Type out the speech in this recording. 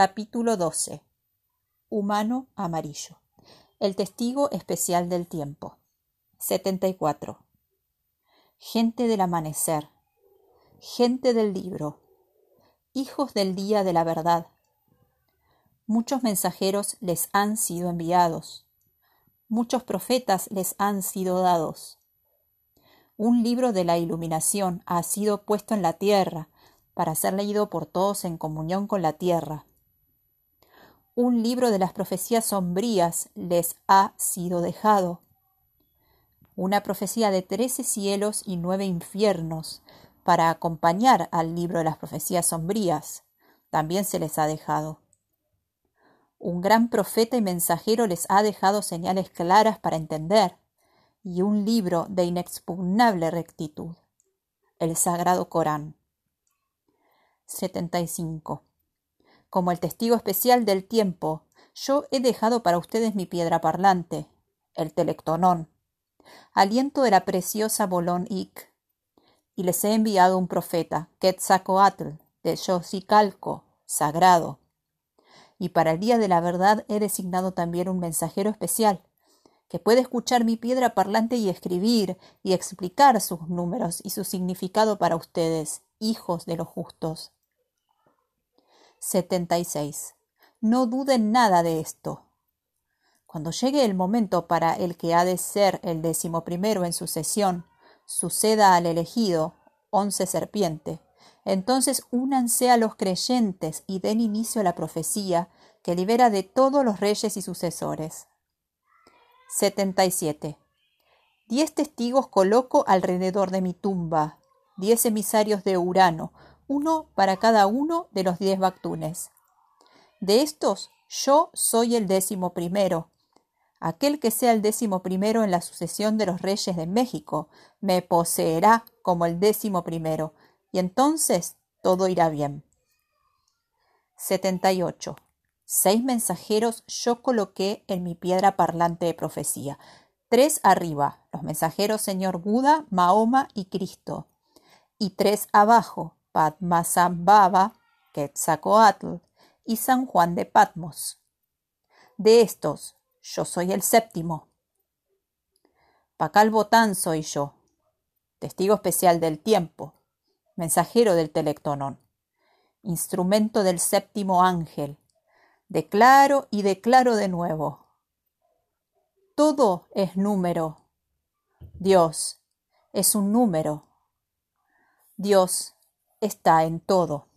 Capítulo 12. Humano amarillo. El testigo especial del tiempo. 74. Gente del amanecer. Gente del libro. Hijos del día de la verdad. Muchos mensajeros les han sido enviados. Muchos profetas les han sido dados. Un libro de la iluminación ha sido puesto en la tierra para ser leído por todos en comunión con la tierra un libro de las profecías sombrías les ha sido dejado. Una profecía de trece cielos y nueve infiernos para acompañar al libro de las profecías sombrías también se les ha dejado. Un gran profeta y mensajero les ha dejado señales claras para entender, y un libro de inexpugnable rectitud, el Sagrado Corán. 75 como el testigo especial del tiempo, yo he dejado para ustedes mi piedra parlante, el telectonón, aliento de la preciosa Bolón Ic, y les he enviado un profeta, Quetzalcoatl, de Xocicalco, sagrado. Y para el día de la verdad he designado también un mensajero especial, que puede escuchar mi piedra parlante y escribir y explicar sus números y su significado para ustedes, hijos de los justos. 76. No duden nada de esto. Cuando llegue el momento para el que ha de ser el décimo primero en sucesión, suceda al elegido, once serpiente, entonces únanse a los creyentes y den inicio a la profecía que libera de todos los reyes y sucesores. 77. Diez testigos coloco alrededor de mi tumba, diez emisarios de Urano, uno para cada uno de los diez bactunes. De estos, yo soy el décimo primero. Aquel que sea el décimo primero en la sucesión de los reyes de México me poseerá como el décimo primero, y entonces todo irá bien. 78. Seis mensajeros yo coloqué en mi piedra parlante de profecía. Tres arriba, los mensajeros Señor Buda, Mahoma y Cristo. Y tres abajo, Padmasambhava, Quetzalcoatl y San Juan de Patmos. De estos, yo soy el séptimo. Pacal Botán soy yo, testigo especial del tiempo, mensajero del telectonón, instrumento del séptimo ángel. Declaro y declaro de nuevo. Todo es número. Dios es un número. Dios está en todo.